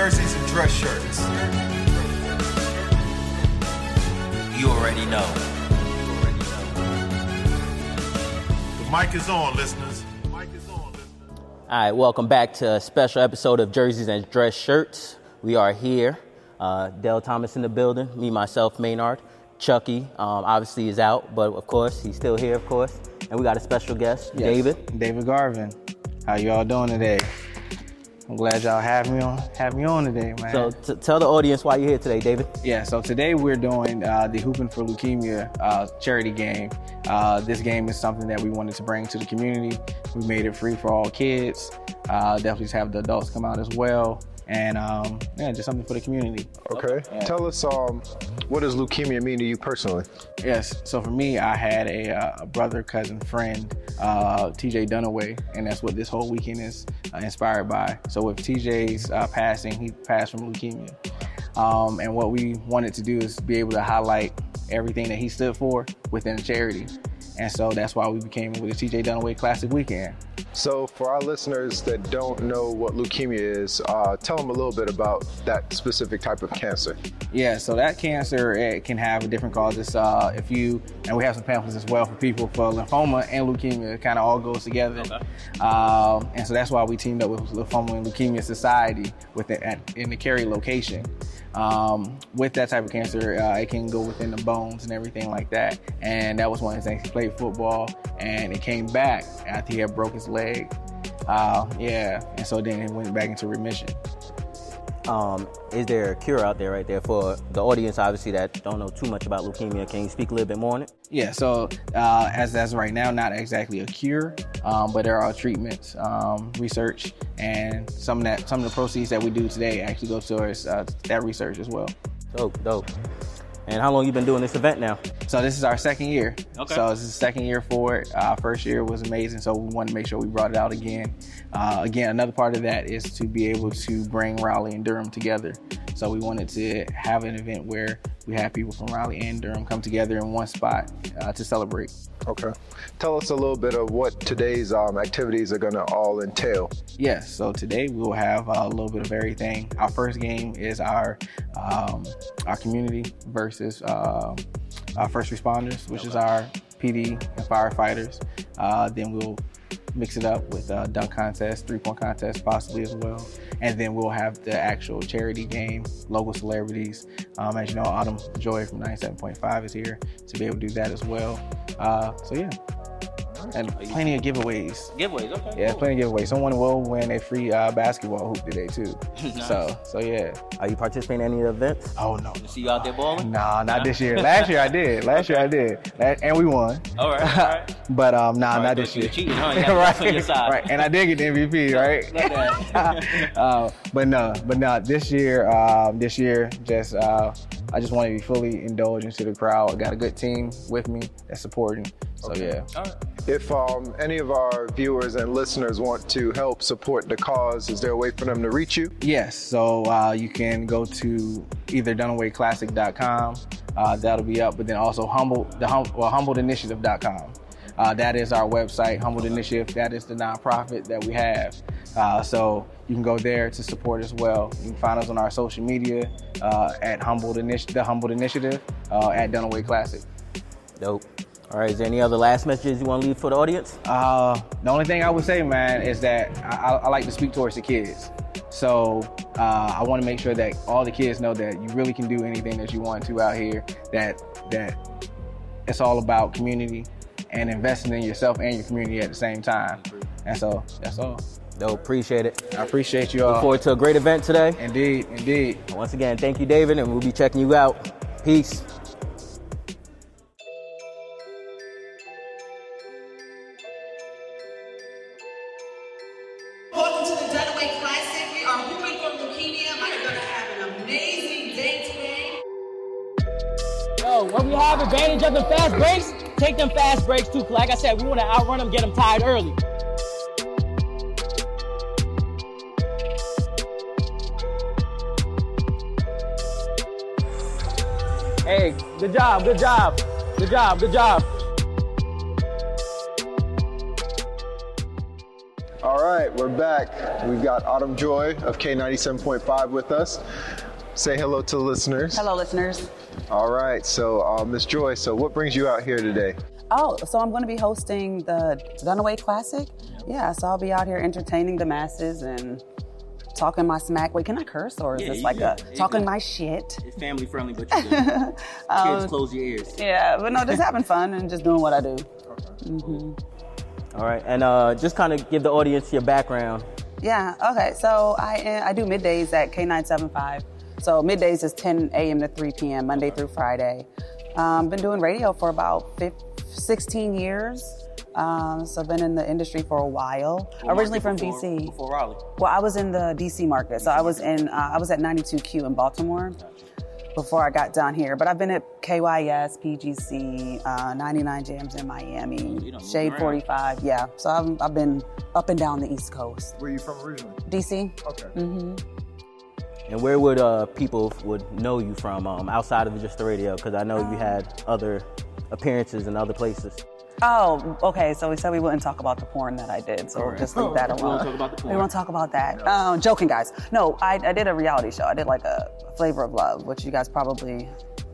jerseys and dress shirts. You already know. The mic is on, listeners. Mic is on, listeners. All right, welcome back to a special episode of Jerseys and Dress Shirts. We are here. Uh, Dell Thomas in the building. Me, myself, Maynard. Chucky, um, obviously, is out, but of course, he's still here, of course. And we got a special guest, Yes. David. David Garvin. How y'all doing today? I'm glad y'all have me on have me on today, man. So, t- tell the audience why you're here today, David. yeah, so today we're doing uh, the Hooping for Leukemia uh, charity game. Uh, this game is something that we wanted to bring to the community. We made it free for all kids. Uh, definitely just have the adults come out as well, and um, yeah, just something for the community. Okay. Tell us, um, what does leukemia mean to you personally? Yes. So for me, I had a, uh, a brother, cousin, friend, uh, TJ Dunaway, and that's what this whole weekend is uh, inspired by. So with TJ's uh, passing, he passed from leukemia. Um, and what we wanted to do is be able to highlight everything that he stood for within charity. And so that's why we became with the TJ Dunaway Classic Weekend. So, for our listeners that don't know what leukemia is, uh, tell them a little bit about that specific type of cancer. Yeah, so that cancer it can have a different causes. Uh, if you and we have some pamphlets as well for people for lymphoma and leukemia. It kind of all goes together, um, and so that's why we teamed up with the Lymphoma and Leukemia Society with it at, in the Cary location. Um, with that type of cancer, uh, it can go within the bones and everything like that. And that was one of the things. He played football, and it came back after he had broke his leg. Uh, yeah, and so then he went back into remission. Um, is there a cure out there right there for the audience, obviously, that don't know too much about leukemia? Can you speak a little bit more on it? Yeah, so uh, as as right now, not exactly a cure, um, but there are treatments, um, research, and some of that some of the proceeds that we do today actually go towards uh, that research as well. Dope, dope. And how long you been doing this event now? So this is our second year. Okay. So this is the second year for it. Uh, first year was amazing, so we wanted to make sure we brought it out again. Uh, again, another part of that is to be able to bring Raleigh and Durham together. So we wanted to have an event where we have people from Raleigh and Durham come together in one spot uh, to celebrate. Okay. Tell us a little bit of what today's um, activities are going to all entail. Yes, so today we will have a little bit of everything. Our first game is our um, our community versus uh, our first responders, which is our PD and firefighters. Uh, then we'll mix it up with a dunk contest, three point contest, possibly as well. And then we'll have the actual charity game, local celebrities. Um, as you know, Autumn Joy from 97.5 is here to be able to do that as well. Uh, so yeah, and plenty of giveaways. Giveaways, okay. Yeah, plenty of giveaways. Someone will win a free uh, basketball hoop today too. So, so yeah. Are you participating in any events? Oh no. You see you out there balling? Nah, not this year. Last year I did. Last year I did, La- and we won. All right, all right. But um, nah, All right, not this year. cheated, huh? You got us on your side. right. And I did get the MVP, right? Look at that. uh, but no, but no. This year, um, this year, just uh, I just want to be fully indulged into the crowd. I got a good team with me that's supporting. So yeah. All right. If um, any of our viewers and listeners want to help support the cause, is there a way for them to reach you? Yes, so uh, you can go to either dunawayclassic.com, uh, that'll be up, but then also humble the hum, well, humbledinitiative.com. Uh, that is our website, Humbled Initiative. That is the nonprofit that we have. Uh, so you can go there to support as well. You can find us on our social media uh, at Humbled Initi- the Humbled Initiative uh, at Dunaway Classic. Dope. All right, is there any other last messages you want to leave for the audience? Uh, the only thing I would say, man, is that I, I, I like to speak towards the kids. So uh, I want to make sure that all the kids know that you really can do anything that you want to out here. That that it's all about community and investing in yourself and your community at the same time. And so that's all. Dope, appreciate it. I appreciate you all. Look forward to a great event today. Indeed, indeed. Once again, thank you, David, and we'll be checking you out. Peace. Too. 'cause Like I said, we want to outrun them, get them tired early. Hey, good job, good job, good job, good job. All right. right, we're back. We've got Autumn Joy of K97.5 with us. Say hello to the listeners. Hello, listeners. All right, so uh, Miss Joy, so what brings you out here today? Oh, so I'm going to be hosting the Dunaway Classic. Yeah, so I'll be out here entertaining the masses and talking my smack. Wait, can I curse or is Yeah, this like good. a talking my shit? It's family friendly, but you good. Um, Kids, close your ears. Yeah, but no, just having fun and just doing what I do. All right, and uh, just kind of give the audience your background. Yeah. Okay. So I I do middays at K975. So middays is 10 a.m. to 3 p.m. Monday through Friday. Um, been doing radio for about 15, 16 years. Um, so I've been in the industry for a while. Originally from Before- DC. Before Raleigh. Well, I was in the DC market. So I was in uh, I was at 92Q in Baltimore before I got down here. But I've been at KYS, PGC, uh, 99 Jamz in Miami, you done Shade 45. Yeah. So I've, I've been up and down the East Coast. Where are you from originally? DC. Okay. Mm-hmm. And where would uh, people would know you from um, outside of just the radio? Because I know you had other appearances in other places. Oh, okay. So we said we wouldn't talk about the porn that I did, so we'll just leave that alone. We alone. won't talk about the porn. We won't talk about that. Um, joking, guys. No, I, I did a reality show. I did like a Flavor of Love, which you guys probably,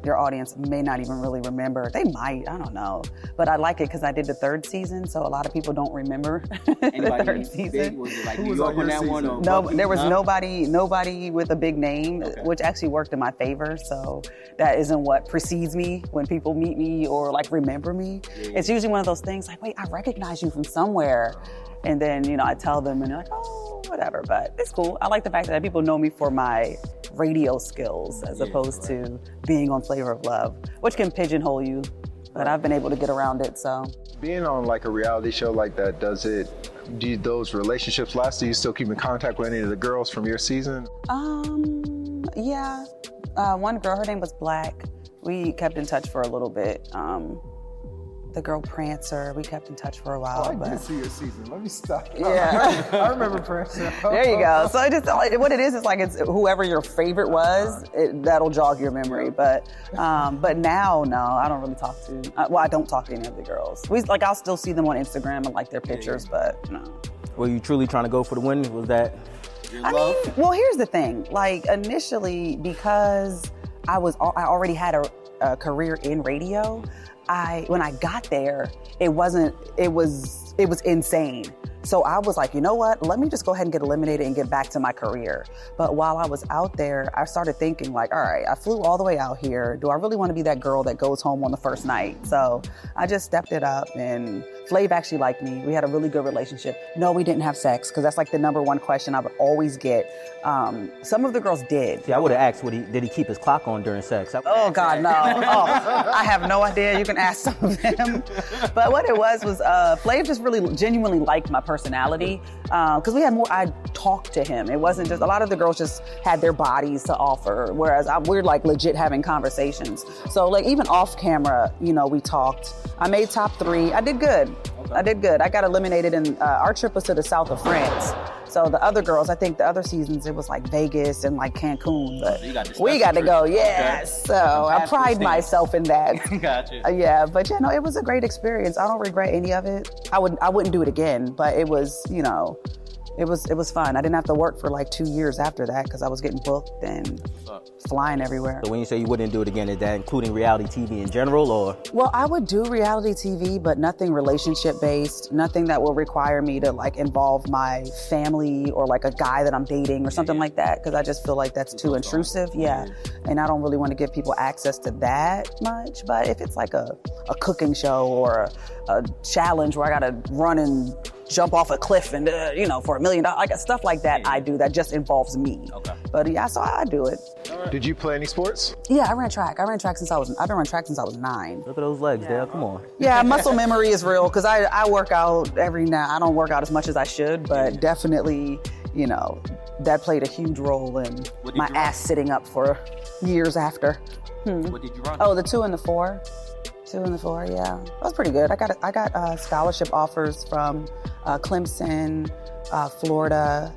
your audience may not even really remember. They might, I don't know. But I like it because I did the third season, so a lot of people don't remember the third season. Was like Who was on on that one? season? Or No, Bucky? there was Huh? nobody, nobody with a big name, which actually worked in my favor. So that isn't what precedes me when people meet me or like remember me. It's usually one of those things like, wait, I recognize you from somewhere, and then you know I tell them and they're like, oh, whatever. But it's cool. I like the fact that people know me for my radio skills as opposed to being on Flavor of Love, which can pigeonhole you. But I've been able to get around it. So Being on like a reality show like that, does it, do those relationships last? Do you still keep in contact with any of the girls from your season? Um, yeah. Uh, one girl, her name was Black. We kept in touch for a little bit. Um, the girl Prancer, we kept in touch for a while. but see your season. Let me stop. Yeah. I remember Prancer. there you go. So I just what it is is like it's whoever your favorite was, it, that'll jog your memory. But um, but now, no, I don't really talk to. Uh, well, I don't talk to any of the girls. We like I'll still see them on Instagram and like their pictures, but no. Were you truly trying to go for the win? Was that I mean, well, here's the thing. Like initially, because I was I already had a, a career in radio. I when I got there, it wasn't. It was it was insane. So I was like, you know what? Let me just go ahead and get eliminated and get back to my career. But while I was out there, I started thinking like, all right, I flew all the way out here. Do I really want to be that girl that goes home on the first night? So I just stepped it up and Flav actually liked me. We had a really good relationship. No, we didn't have sex because that's like the number one question I would always get. Um, some of the girls did. Yeah, I would have asked, would he, did he keep his clock on during sex? Oh God, no! Oh, I have no idea. You can ask some of them. But what it was was, uh, Flav just really genuinely liked my personality because we had more. I talked to him. It wasn't just a lot of the girls just had their bodies to offer, whereas I, we're like legit having conversations. So like even off camera, you know, we talked. I made top three. I did good. I did good. I got eliminated, and uh, our trip was to the south of France. So the other girls, I think the other seasons it was like Vegas and like Cancun, but you got we got to go. Okay. Yes. So I pride myself in that. Gotcha. Uh, yeah, but yeah, no, it was a great experience. I don't regret any of it. I would I wouldn't do it again, but it was, you know, it was it was fun. I didn't have to work for like two years after that because I was getting booked and flying everywhere. So when you say you wouldn't do it again, is that including reality TV in general, or Well, I would do reality TV, but nothing relationship based, nothing that will require me to like involve my family or like a guy that I'm dating or something like that, because I just feel like that's too intrusive. Yeah. And I don't really want to give people access to that much. But if it's like a, a cooking show or a, a challenge where I got to run and jump off a cliff and, uh, you know, for a million dollars, like stuff like that, I do. That just involves me. Okay. But yeah, so I do it. Did you play any sports? Yeah, I ran track. I ran track since I was, I've been running track since I was nine. look at those legs, Dale? Come on. Yeah, muscle memory is real because I, I work out every now. I don't work out as much as I should, but definitely, you know, that played a huge role in my you run? ass sitting up for years after. What did you run? Oh, the two and the four, two and the four. Yeah, that was pretty good. I got I got uh, scholarship offers from uh, Clemson, uh, Florida,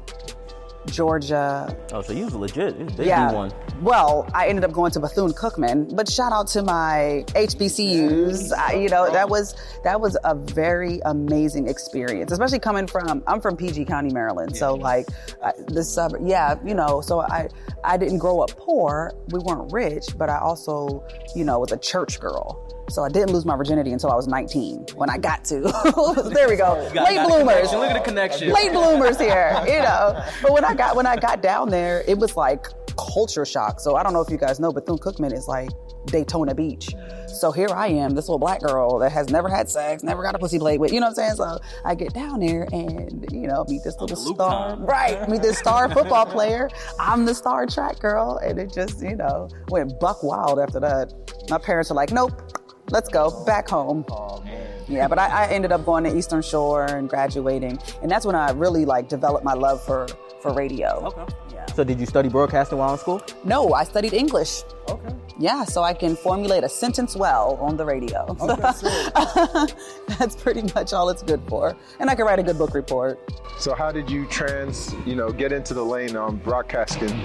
Georgia. Oh, so you was legit. You was Yeah. D1. Well, I ended up going to Bethune Cookman, but shout out to my HBCUs. I, you know, that was that was a very amazing experience, especially coming from I'm from PG County, Maryland. So like I, the sub, yeah, you know. So I I didn't grow up poor. We weren't rich, but I also you know was a church girl. So I didn't lose my virginity until I was 19 when I got to. there we go. Late bloomers. Look at the connection. Late bloomers here, you know. But when I got when I got down there, it was like culture shock. So I don't know if you guys know, but Bethune Cookman is like Daytona Beach. So here I am, this little black girl that has never had sex, never got a pussy played with. You know what I'm saying? So I get down there and you know meet this little star, time. right? Meet this star football player. I'm the star track girl, and it just you know went buck wild after that. My parents are like, nope. Let's go back home. Yeah, but I, I ended up going to Eastern Shore and graduating, and that's when I really like developed my love for for radio. Okay. So did you study broadcasting while in school? No, I studied English. Okay. Yeah, so I can formulate a sentence well on the radio. Okay. that's pretty much all it's good for, and I can write a good book report. So how did you trans, you know, get into the lane on broadcasting?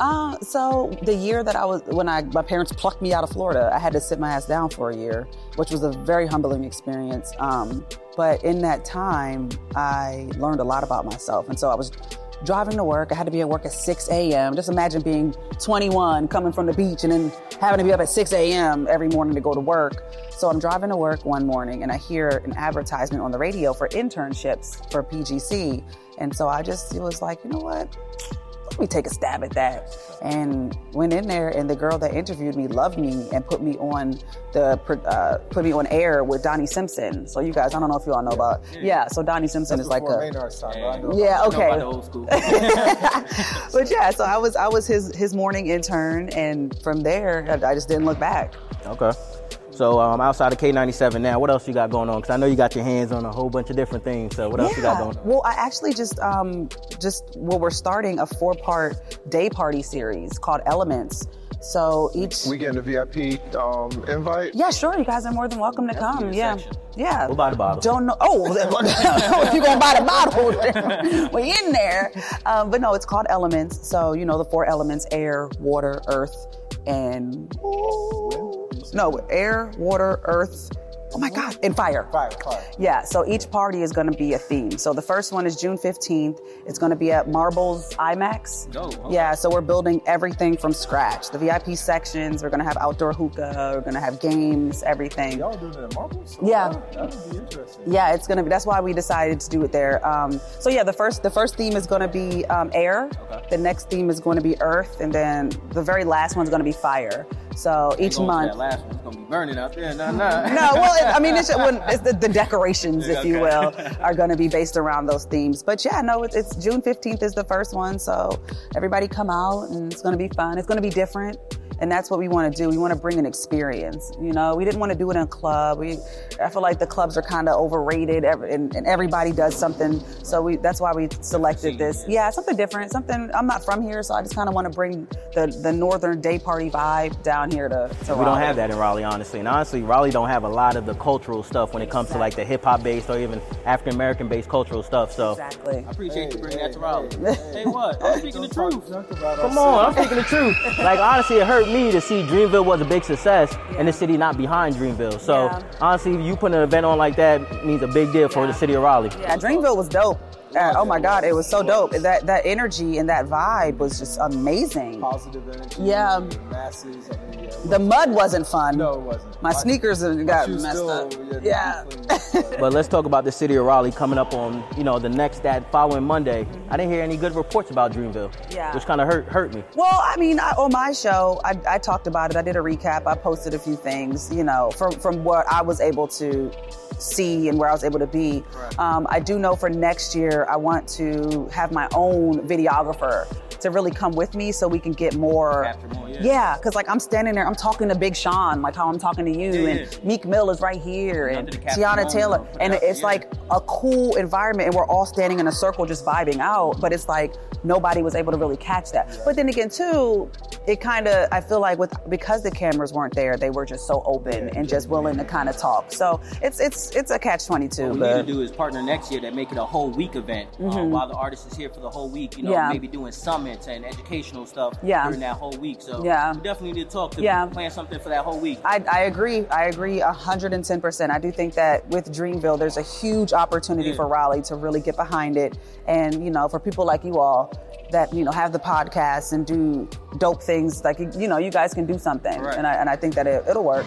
Uh, so the year that I was when I my parents plucked me out of Florida, I had to sit my ass down for a year, which was a very humbling experience. Um, but in that time, I learned a lot about myself, and so I was driving to work. I had to be at work at 6 a.m. Just imagine being 21, coming from the beach, and then having to be up at 6 a.m. every morning to go to work. So I'm driving to work one morning, and I hear an advertisement on the radio for internships for PGC, and so I just it was like, you know what? Let me take a stab at that. And went in there, and the girl that interviewed me loved me and put me on the uh, put me on air with Donnie Simpson. So you guys, I don't know if you all know about. Yeah, so Donnie Simpson is like a. Yeah, okay. But yeah, so I was I was his his morning intern, and from there I I just didn't look back. Okay. So um, outside of K97 now, what else you got going on? Because I know you got your hands on a whole bunch of different things. So what else you got going on? Well, I actually just um just well we're starting a four part day party series called Elements. So each We getting a VIP um, invite? Yeah, sure. You guys are more than welcome to come. Yeah. Yeah. We'll buy the bottle. Don't know. Oh, if you're going to buy the bottle, we in there. Um, but no, it's called Elements. So, you know, the four elements air, water, earth, and. No, air, water, earth. Oh my God, and fire. Fire, fire. Yeah, so each party is going to be a theme. So the first one is June 15th. It's going to be at Marbles IMAX. Oh, okay. Yeah, so we're building everything from scratch. The VIP sections, we're going to have outdoor hookah, we're going to have games, everything. Y'all doing it at Marbles? Yeah. That would be interesting. Yeah, it's gonna be. That's why we decided to do it there. Um, so yeah, the first the first theme is gonna be um, air. The next theme is going to be earth, and then the very last one's gonna be fire. So each month. That last one's gonna be burning out there. Nah, nah. No, well, it, I mean, it's, when, it's the, the decorations, if you will, are going to be based around those themes. But yeah, no, it's, it's June 15th is the first one. So everybody come out and it's going to be fun. It's going to be different. And that's what we want to do. We want to bring an experience. You know, we didn't want to do it in a club. We, I feel like the clubs are kind of overrated, and, and everybody does something. So we, that's why we selected this. Yeah, something different. Something. I'm not from here, so I just kind of want to bring the the northern day party vibe down here to. to We don't have that in Raleigh, honestly. And honestly, Raleigh don't have a lot of the cultural stuff when it comes to like the hip hop based or even African American based cultural stuff. So Exactly. I appreciate you bringing that to Raleigh. hey, what? I'm speaking the truth. Come on, I'm speaking the truth. Like honestly, it hurt me to see Dreamville was a big success and the city not behind Dreamville. So Yeah. honestly, you putting an event on like that means a big deal for the city of Raleigh. Yeah, Dreamville was dope. Uh, oh my God, it was so dope. That that energy and that vibe was just amazing. Positive energy. Yeah. the Masses. I mean, yeah. The mud wasn't fun. no, it wasn't. My sneakers got shoes messed still, up. yeah, Yeah. But let's talk about the city of Raleigh coming up on, you know, the next that following Monday. I didn't hear any good reports about Dreamville. Yeah. Which kind of hurt hurt me. Well, I mean, I, on my show, I, I talked about it. I did a recap. I posted a few things, you know, from from what I was able to see and where I was able to be. Um, I do know for next year, I want to have my own videographer to really come with me so we can get more. More, yeah. yeah, because like I'm standing there, I'm talking to Big Sean, like how I'm talking to you, Yeah, and yeah. Meek Mill is right here, and Nothing to capture Teyana Taylor, and it's yeah. like a cool environment, and we're all standing in a circle just vibing out. But it's like nobody was able to really catch that. But then again, too, it kind of I feel like with because the cameras weren't there, they were just so open and just willing to kind of talk. So it's it's it's a catch twenty two. What we need to do is partner next year that make it a whole week event. Um, while the artist is here for the whole week, you know, Mm-hmm. Yeah. maybe doing and educational stuff Yeah. during that whole week. So Yeah. we definitely need to talk to Yeah. plan something for that whole week. I, I agree. I agree 110%. I do think that with Dreamville, there's a huge opportunity Yeah. for Raleigh to really get behind it. And, you know, for people like you all that, you know, have the podcast and do dope things, like, you know, you guys can do something. Right. And, I, and I think that it, it'll work.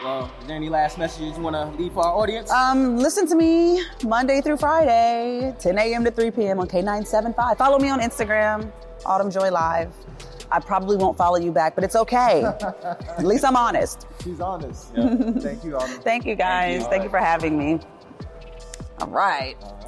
Cool. Well, is there any last messages you want to leave for our audience? Um, listen to me Monday through Friday, 10 a.m. to 3 p.m. on K975. Follow me on Instagram, Autumn Joy Live. I probably won't follow you back, but it's okay. At least I'm honest. She's honest. Thank you, Autumn. Thank you guys. Thank you, for having me. All right. All right.